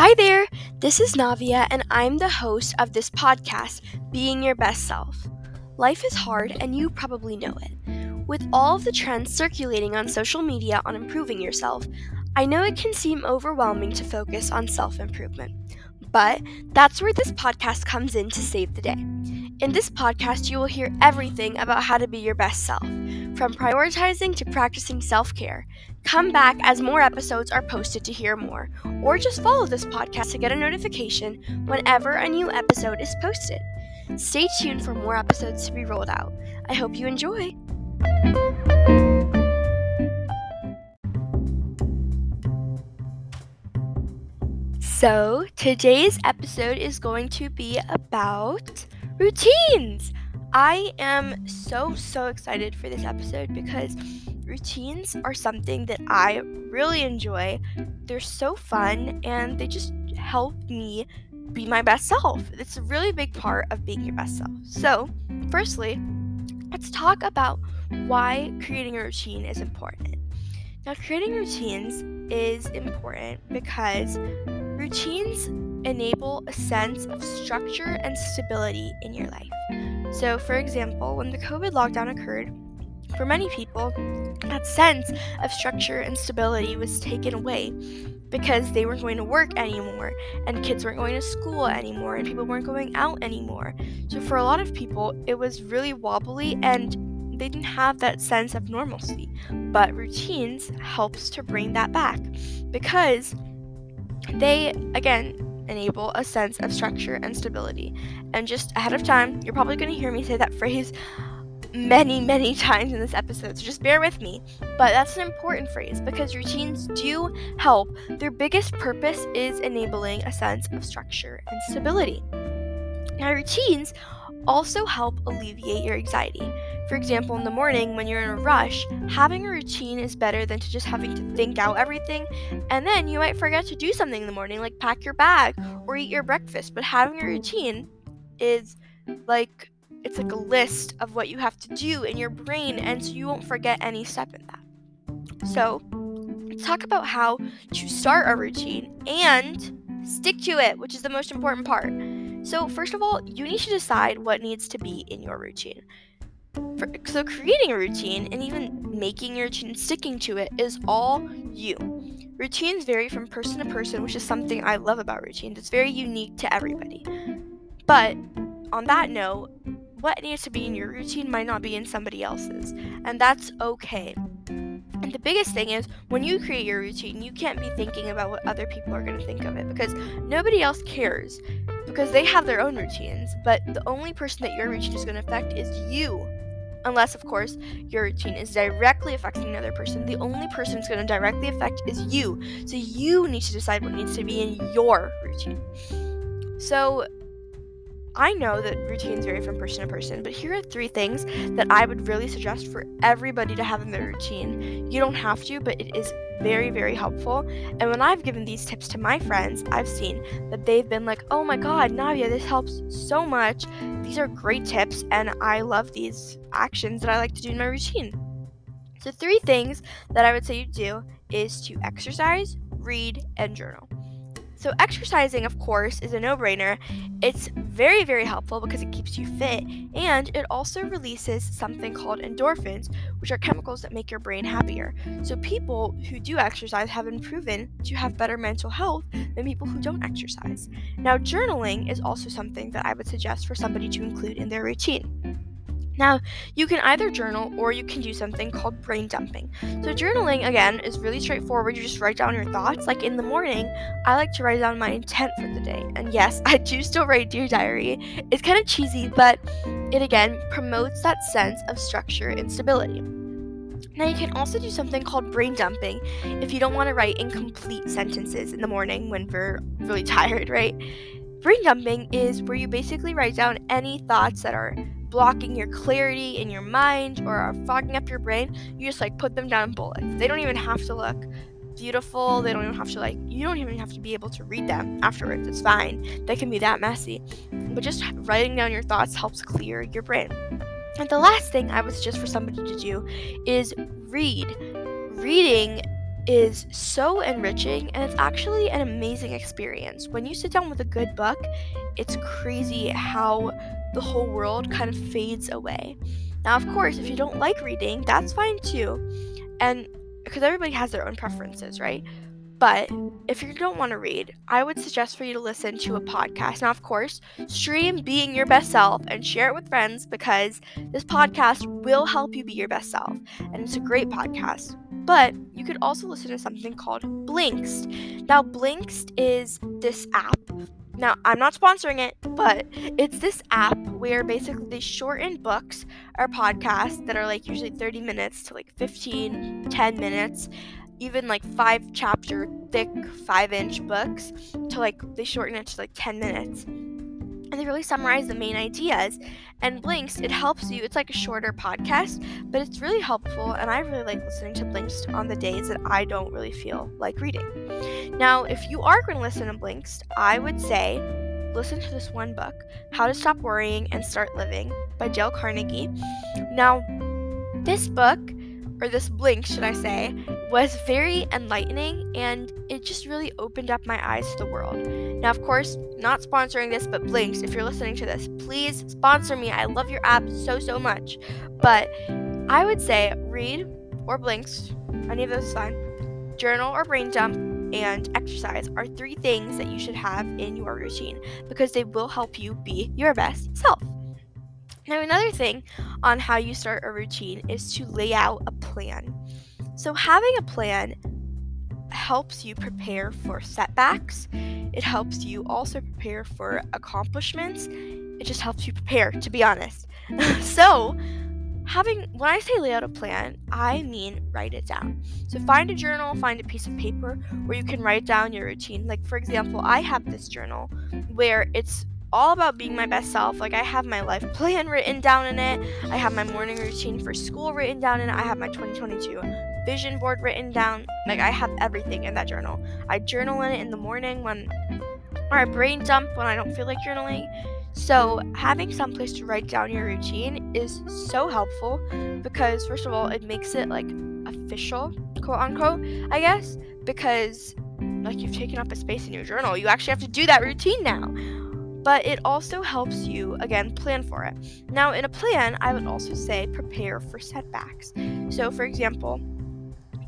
Hi there, this is Navia, and I'm the host of this podcast, Being Your Best Self. Life is hard, and you probably know it. With all of the trends circulating on social media on improving yourself, I know it can seem overwhelming to focus on self improvement. But that's where this podcast comes in to save the day. In this podcast, you will hear everything about how to be your best self, from prioritizing to practicing self care. Come back as more episodes are posted to hear more, or just follow this podcast to get a notification whenever a new episode is posted. Stay tuned for more episodes to be rolled out. I hope you enjoy. So, today's episode is going to be about routines. I am so, so excited for this episode because routines are something that I really enjoy. They're so fun and they just help me be my best self. It's a really big part of being your best self. So, firstly, let's talk about why creating a routine is important. Now, creating routines is important because routines enable a sense of structure and stability in your life. So, for example, when the COVID lockdown occurred, for many people, that sense of structure and stability was taken away because they weren't going to work anymore, and kids weren't going to school anymore, and people weren't going out anymore. So, for a lot of people, it was really wobbly and they didn't have that sense of normalcy. But routines helps to bring that back because they, again, enable a sense of structure and stability. And just ahead of time, you're probably going to hear me say that phrase many, many times in this episode, so just bear with me. But that's an important phrase because routines do help. Their biggest purpose is enabling a sense of structure and stability. Now, routines also help alleviate your anxiety. For example, in the morning when you're in a rush, having a routine is better than to just having to think out everything, and then you might forget to do something in the morning, like pack your bag or eat your breakfast. But having a routine is like it's like a list of what you have to do in your brain, and so you won't forget any step in that. So, let's talk about how to start a routine and stick to it, which is the most important part. So, first of all, you need to decide what needs to be in your routine. So, creating a routine and even making your routine, sticking to it, is all you. Routines vary from person to person, which is something I love about routines. It's very unique to everybody. But on that note, what needs to be in your routine might not be in somebody else's, and that's okay. And the biggest thing is when you create your routine, you can't be thinking about what other people are going to think of it because nobody else cares because they have their own routines, but the only person that your routine is going to affect is you. Unless, of course, your routine is directly affecting another person. The only person it's going to directly affect is you. So you need to decide what needs to be in your routine. So I know that routines vary from person to person, but here are three things that I would really suggest for everybody to have in their routine. You don't have to, but it is very, very helpful. And when I've given these tips to my friends, I've seen that they've been like, oh my god, Navia, this helps so much. These are great tips, and I love these actions that I like to do in my routine. So, three things that I would say you do is to exercise, read, and journal. So, exercising, of course, is a no brainer. It's very, very helpful because it keeps you fit and it also releases something called endorphins, which are chemicals that make your brain happier. So, people who do exercise have been proven to have better mental health than people who don't exercise. Now, journaling is also something that I would suggest for somebody to include in their routine. Now, you can either journal or you can do something called brain dumping. So, journaling, again, is really straightforward. You just write down your thoughts. Like in the morning, I like to write down my intent for the day. And yes, I do still write Dear Diary. It's kind of cheesy, but it again promotes that sense of structure and stability. Now, you can also do something called brain dumping if you don't want to write incomplete sentences in the morning when we're really tired, right? Brain dumping is where you basically write down any thoughts that are blocking your clarity in your mind or are fogging up your brain, you just like put them down in bullets. They don't even have to look beautiful. They don't even have to like you don't even have to be able to read them afterwards. It's fine. They can be that messy. But just writing down your thoughts helps clear your brain. And the last thing I would suggest for somebody to do is read. Reading is so enriching and it's actually an amazing experience. When you sit down with a good book, it's crazy how the whole world kind of fades away. Now, of course, if you don't like reading, that's fine too. And because everybody has their own preferences, right? But if you don't want to read, I would suggest for you to listen to a podcast. Now, of course, stream being your best self and share it with friends because this podcast will help you be your best self. And it's a great podcast. But you could also listen to something called Blinkist. Now, Blinkist is this app. Now, I'm not sponsoring it, but it's this app where basically they shorten books or podcasts that are like usually 30 minutes to like 15, 10 minutes even like five chapter thick five inch books to like they shorten it to like 10 minutes and they really summarize the main ideas and Blinks, it helps you it's like a shorter podcast but it's really helpful and i really like listening to Blinks on the days that i don't really feel like reading. Now if you are going to listen to Blinks, i would say listen to this one book how to stop worrying and start living by dale carnegie. Now this book or this blink, should I say, was very enlightening and it just really opened up my eyes to the world. Now, of course, not sponsoring this, but Blinkist, if you're listening to this, please sponsor me. I love your app so, so much. But I would say read or Blinkist, any of those is fine, journal or brain dump, and exercise are three things that you should have in your routine because they will help you be your best self. Now, another thing on how you start a routine is to lay out a plan. So, having a plan helps you prepare for setbacks, it helps you also prepare for accomplishments. It just helps you prepare, to be honest. so, having when I say lay out a plan, I mean write it down. So find a journal, find a piece of paper where you can write down your routine. Like for example, I have this journal where it's all about being my best self. Like I have my life plan written down in it. I have my morning routine for school written down in it. I have my 2022 vision board written down. Like I have everything in that journal. I journal in it in the morning when or I brain dump when I don't feel like journaling. So, having some place to write down your routine is so helpful because first of all, it makes it like official, quote unquote, I guess, because like you've taken up a space in your journal. You actually have to do that routine now but it also helps you, again, plan for it. Now, in a plan, I would also say prepare for setbacks. So, for example,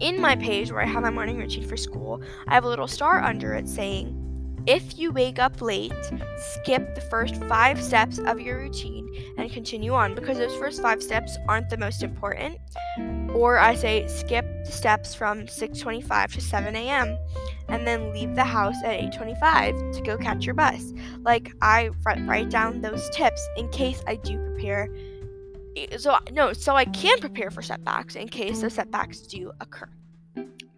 in my page where I have my morning routine for school, I have a little star under it saying, if you wake up late, skip the first five steps of your routine and continue on because those first five steps aren't the most important. Or I say skip the steps from 6:25 to 7 a.m. and then leave the house at 8:25 to go catch your bus. Like I write down those tips in case I do prepare. Eh, so no, so I can prepare for setbacks in case those setbacks do occur.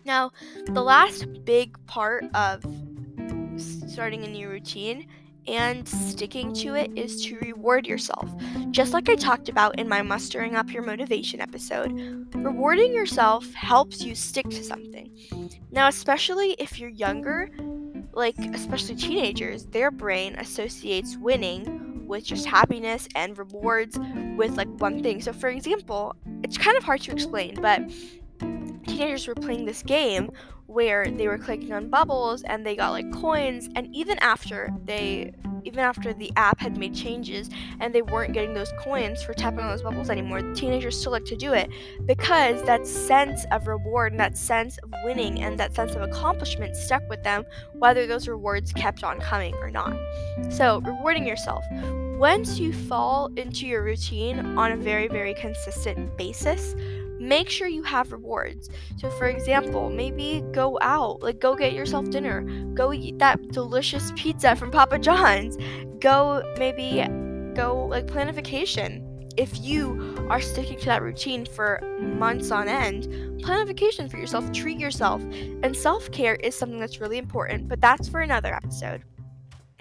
Now, the last big part of starting a new routine and sticking to it is to reward yourself. Just like I talked about in my Mustering Up Your Motivation episode, rewarding yourself helps you stick to something. Now, especially if you're younger, like especially teenagers, their brain associates winning with just happiness and rewards with like one thing. So, for example, it's kind of hard to explain, but teenagers were playing this game where they were clicking on bubbles and they got like coins and even after they even after the app had made changes and they weren't getting those coins for tapping on those bubbles anymore teenagers still like to do it because that sense of reward and that sense of winning and that sense of accomplishment stuck with them whether those rewards kept on coming or not. So rewarding yourself. Once you fall into your routine on a very very consistent basis make sure you have rewards. So, for example, maybe go out, like go get yourself dinner, go eat that delicious pizza from Papa John's, go maybe go like plan a vacation. If you are sticking to that routine for months on end, plan a vacation for yourself, treat yourself. And self care is something that's really important, but that's for another episode.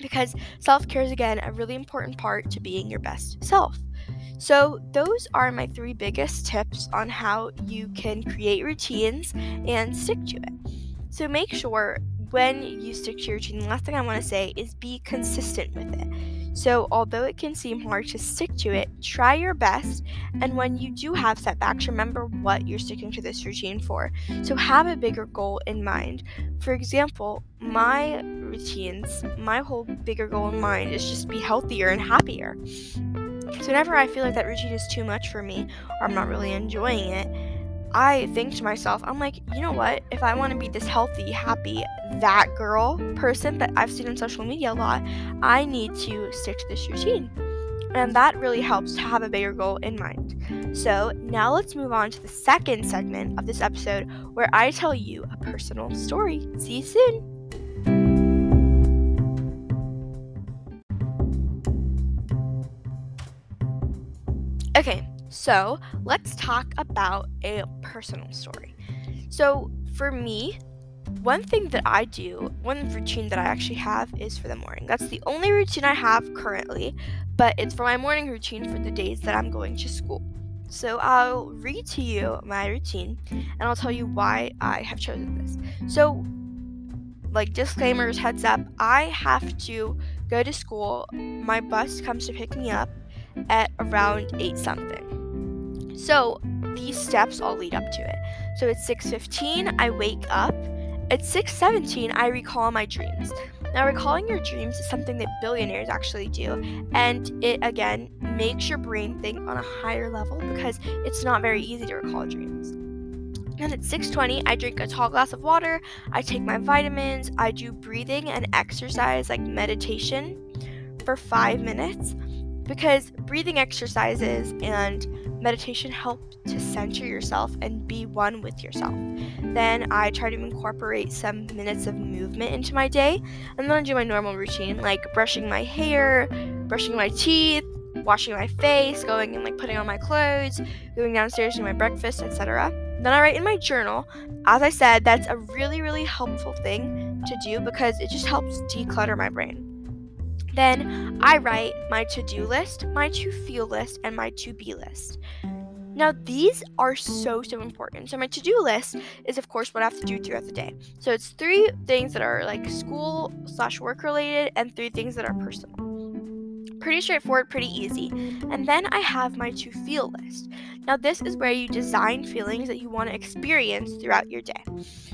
Because self care is, again, a really important part to being your best self. So, those are my three biggest tips on how you can create routines and stick to it. So, make sure when you stick to your routine, the last thing I want to say is be consistent with it. So, although it can seem hard to stick to it, try your best. And when you do have setbacks, remember what you're sticking to this routine for. So, have a bigger goal in mind. For example, my routines, my whole bigger goal in mind is just be healthier and happier. So, whenever I feel like that routine is too much for me or I'm not really enjoying it, I think to myself, I'm like, you know what? If I want to be this healthy, happy, that girl person that I've seen on social media a lot, I need to stick to this routine. And that really helps to have a bigger goal in mind. So now let's move on to the second segment of this episode where I tell you a personal story. See you soon. Okay, so let's talk about a personal story. So, for me, one thing that I do, one routine that I actually have is for the morning. That's the only routine I have currently, but it's for my morning routine for the days that I'm going to school. So I'll read to you my routine and I'll tell you why I have chosen this. So, like disclaimers, heads up, I have to go to school. My bus comes to pick me up at around 8 something. So these steps all lead up to it. So at 6:15, I wake up. At 6:17, I recall my dreams. Now, recalling your dreams is something that billionaires actually do, and it again makes your brain think on a higher level because it's not very easy to recall dreams. And at 6:20, I drink a tall glass of water, I take my vitamins, I do breathing and exercise like meditation for 5 minutes because breathing exercises and meditation help to center yourself and be one with yourself. Then I try to incorporate some minutes of movement into my day, and then I do my normal routine like brushing my hair, brushing my teeth, washing my face, going and like putting on my clothes, going downstairs to my breakfast, etc. Then I write in my journal. As I said, that's a really, really helpful thing to do because it just helps declutter my brain. Then I write my to do list, my to feel list, and my to be list. Now, these are so, so important. So, my to do list is, of course, what I have to do throughout the day. So, it's three things that are like school slash work related, and three things that are personal. Pretty straightforward, pretty easy. And then I have my to feel list. Now, this is where you design feelings that you want to experience throughout your day.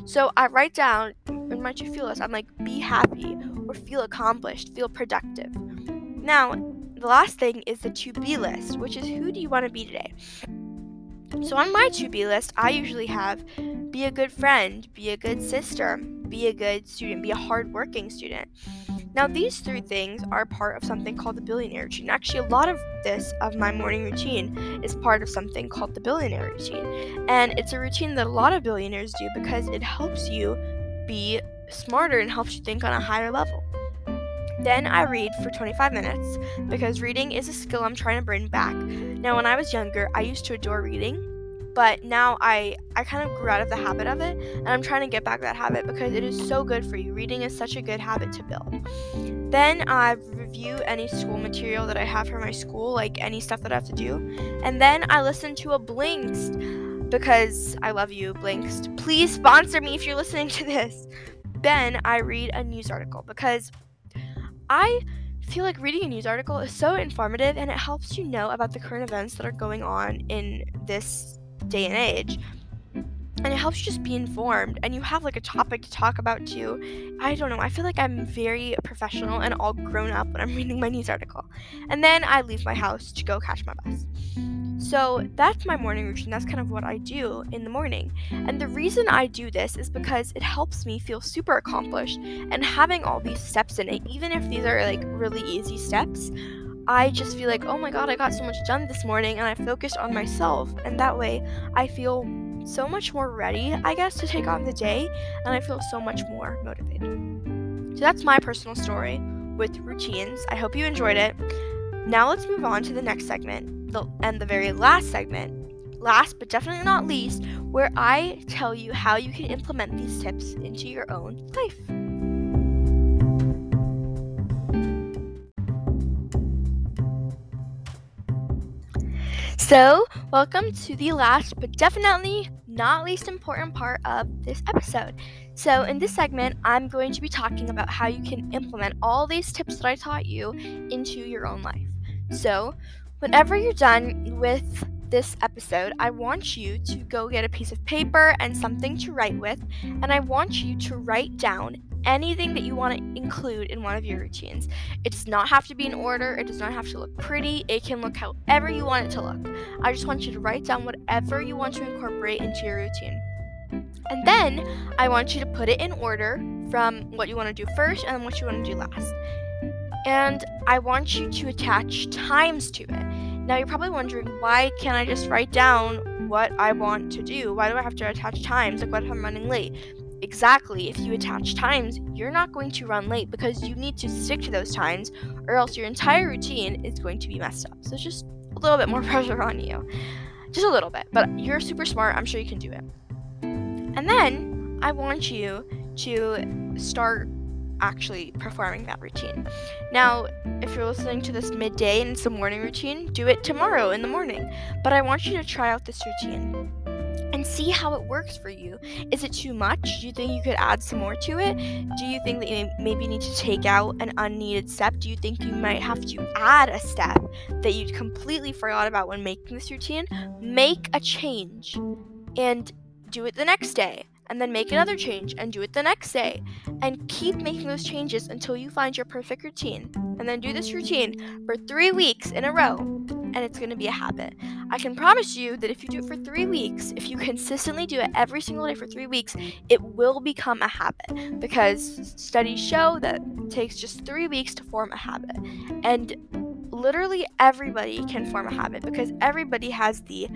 So, I write down in my to feel list, I'm like, be happy, or feel accomplished, feel productive. Now, the last thing is the to be list, which is who do you want to be today? So on my to be list, I usually have be a good friend, be a good sister, be a good student, be a hardworking student. Now, these three things are part of something called the billionaire routine. Actually, a lot of this of my morning routine is part of something called the billionaire routine. And it's a routine that a lot of billionaires do because it helps you be smarter and helps you think on a higher level. Then I read for 25 minutes because reading is a skill I'm trying to bring back. Now, when I was younger, I used to adore reading, but now I I kind of grew out of the habit of it, and I'm trying to get back that habit because it is so good for you. Reading is such a good habit to build. Then I review any school material that I have for my school, like any stuff that I have to do, and then I listen to a Blinkist because I love you, Blinkist. Please sponsor me if you're listening to this. Then I read a news article because I feel like reading a news article is so informative and it helps you know about the current events that are going on in this day and age. And it helps just be informed and you have like a topic to talk about too. I don't know, I feel like I'm very professional and all grown up when I'm reading my news article. And then I leave my house to go catch my bus. So that's my morning routine. That's kind of what I do in the morning. And the reason I do this is because it helps me feel super accomplished. And having all these steps in it, even if these are like really easy steps, I just feel like, oh my god, I got so much done this morning and I focused on myself. And that way I feel so much more ready, I guess, to take on the day. And I feel so much more motivated. So that's my personal story with routines. I hope you enjoyed it. Now let's move on to the next segment the, and the very last segment, last but definitely not least, where I tell you how you can implement these tips into your own life. So, welcome to the last but definitely not least important part of this episode. So, in this segment, I'm going to be talking about how you can implement all these tips that I taught you into your own life. So, whenever you're done with this episode, I want you to go get a piece of paper and something to write with, and I want you to write down anything that you want to include in one of your routines. It does not have to be in order, it does not have to look pretty, it can look however you want it to look. I just want you to write down whatever you want to incorporate into your routine. And then I want you to put it in order from what you want to do first and what you want to do last. And I want you to attach times to it. Now you're probably wondering why can't I just write down what I want to do? Why do I have to attach times? Like what if I'm running late? Exactly, if you attach times, you're not going to run late because you need to stick to those times, or else your entire routine is going to be messed up. So, just a little bit more pressure on you. Just a little bit, but you're super smart. I'm sure you can do it. And then I want you to start actually performing that routine. Now, if you're listening to this midday and it's a morning routine, do it tomorrow in the morning. But I want you to try out this routine and see how it works for you. Is it too much? Do you think you could add some more to it? Do you think that you maybe need to take out an unneeded step? Do you think you might have to add a step that you completely forgot about when making this routine? Make a change and do it the next day. And then make another change and do it the next day. And keep making those changes until you find your perfect routine. And then do this routine for three weeks in a row and it's going to be a habit. I can promise you that if you do it for three weeks, if you consistently do it every single day for three weeks, it will become a habit because studies show that it takes just three weeks to form a habit. And literally everybody can form a habit because everybody has the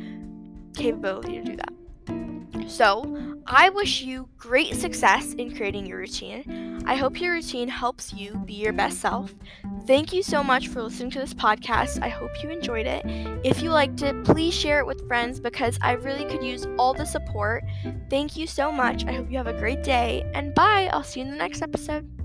capability to do that. So, I wish you great success in creating your routine. I hope your routine helps you be your best self. Thank you so much for listening to this podcast. I hope you enjoyed it. If you liked it, please share it with friends because I really could use all the support. Thank you so much. I hope you have a great day, and bye. I'll see you in the next episode.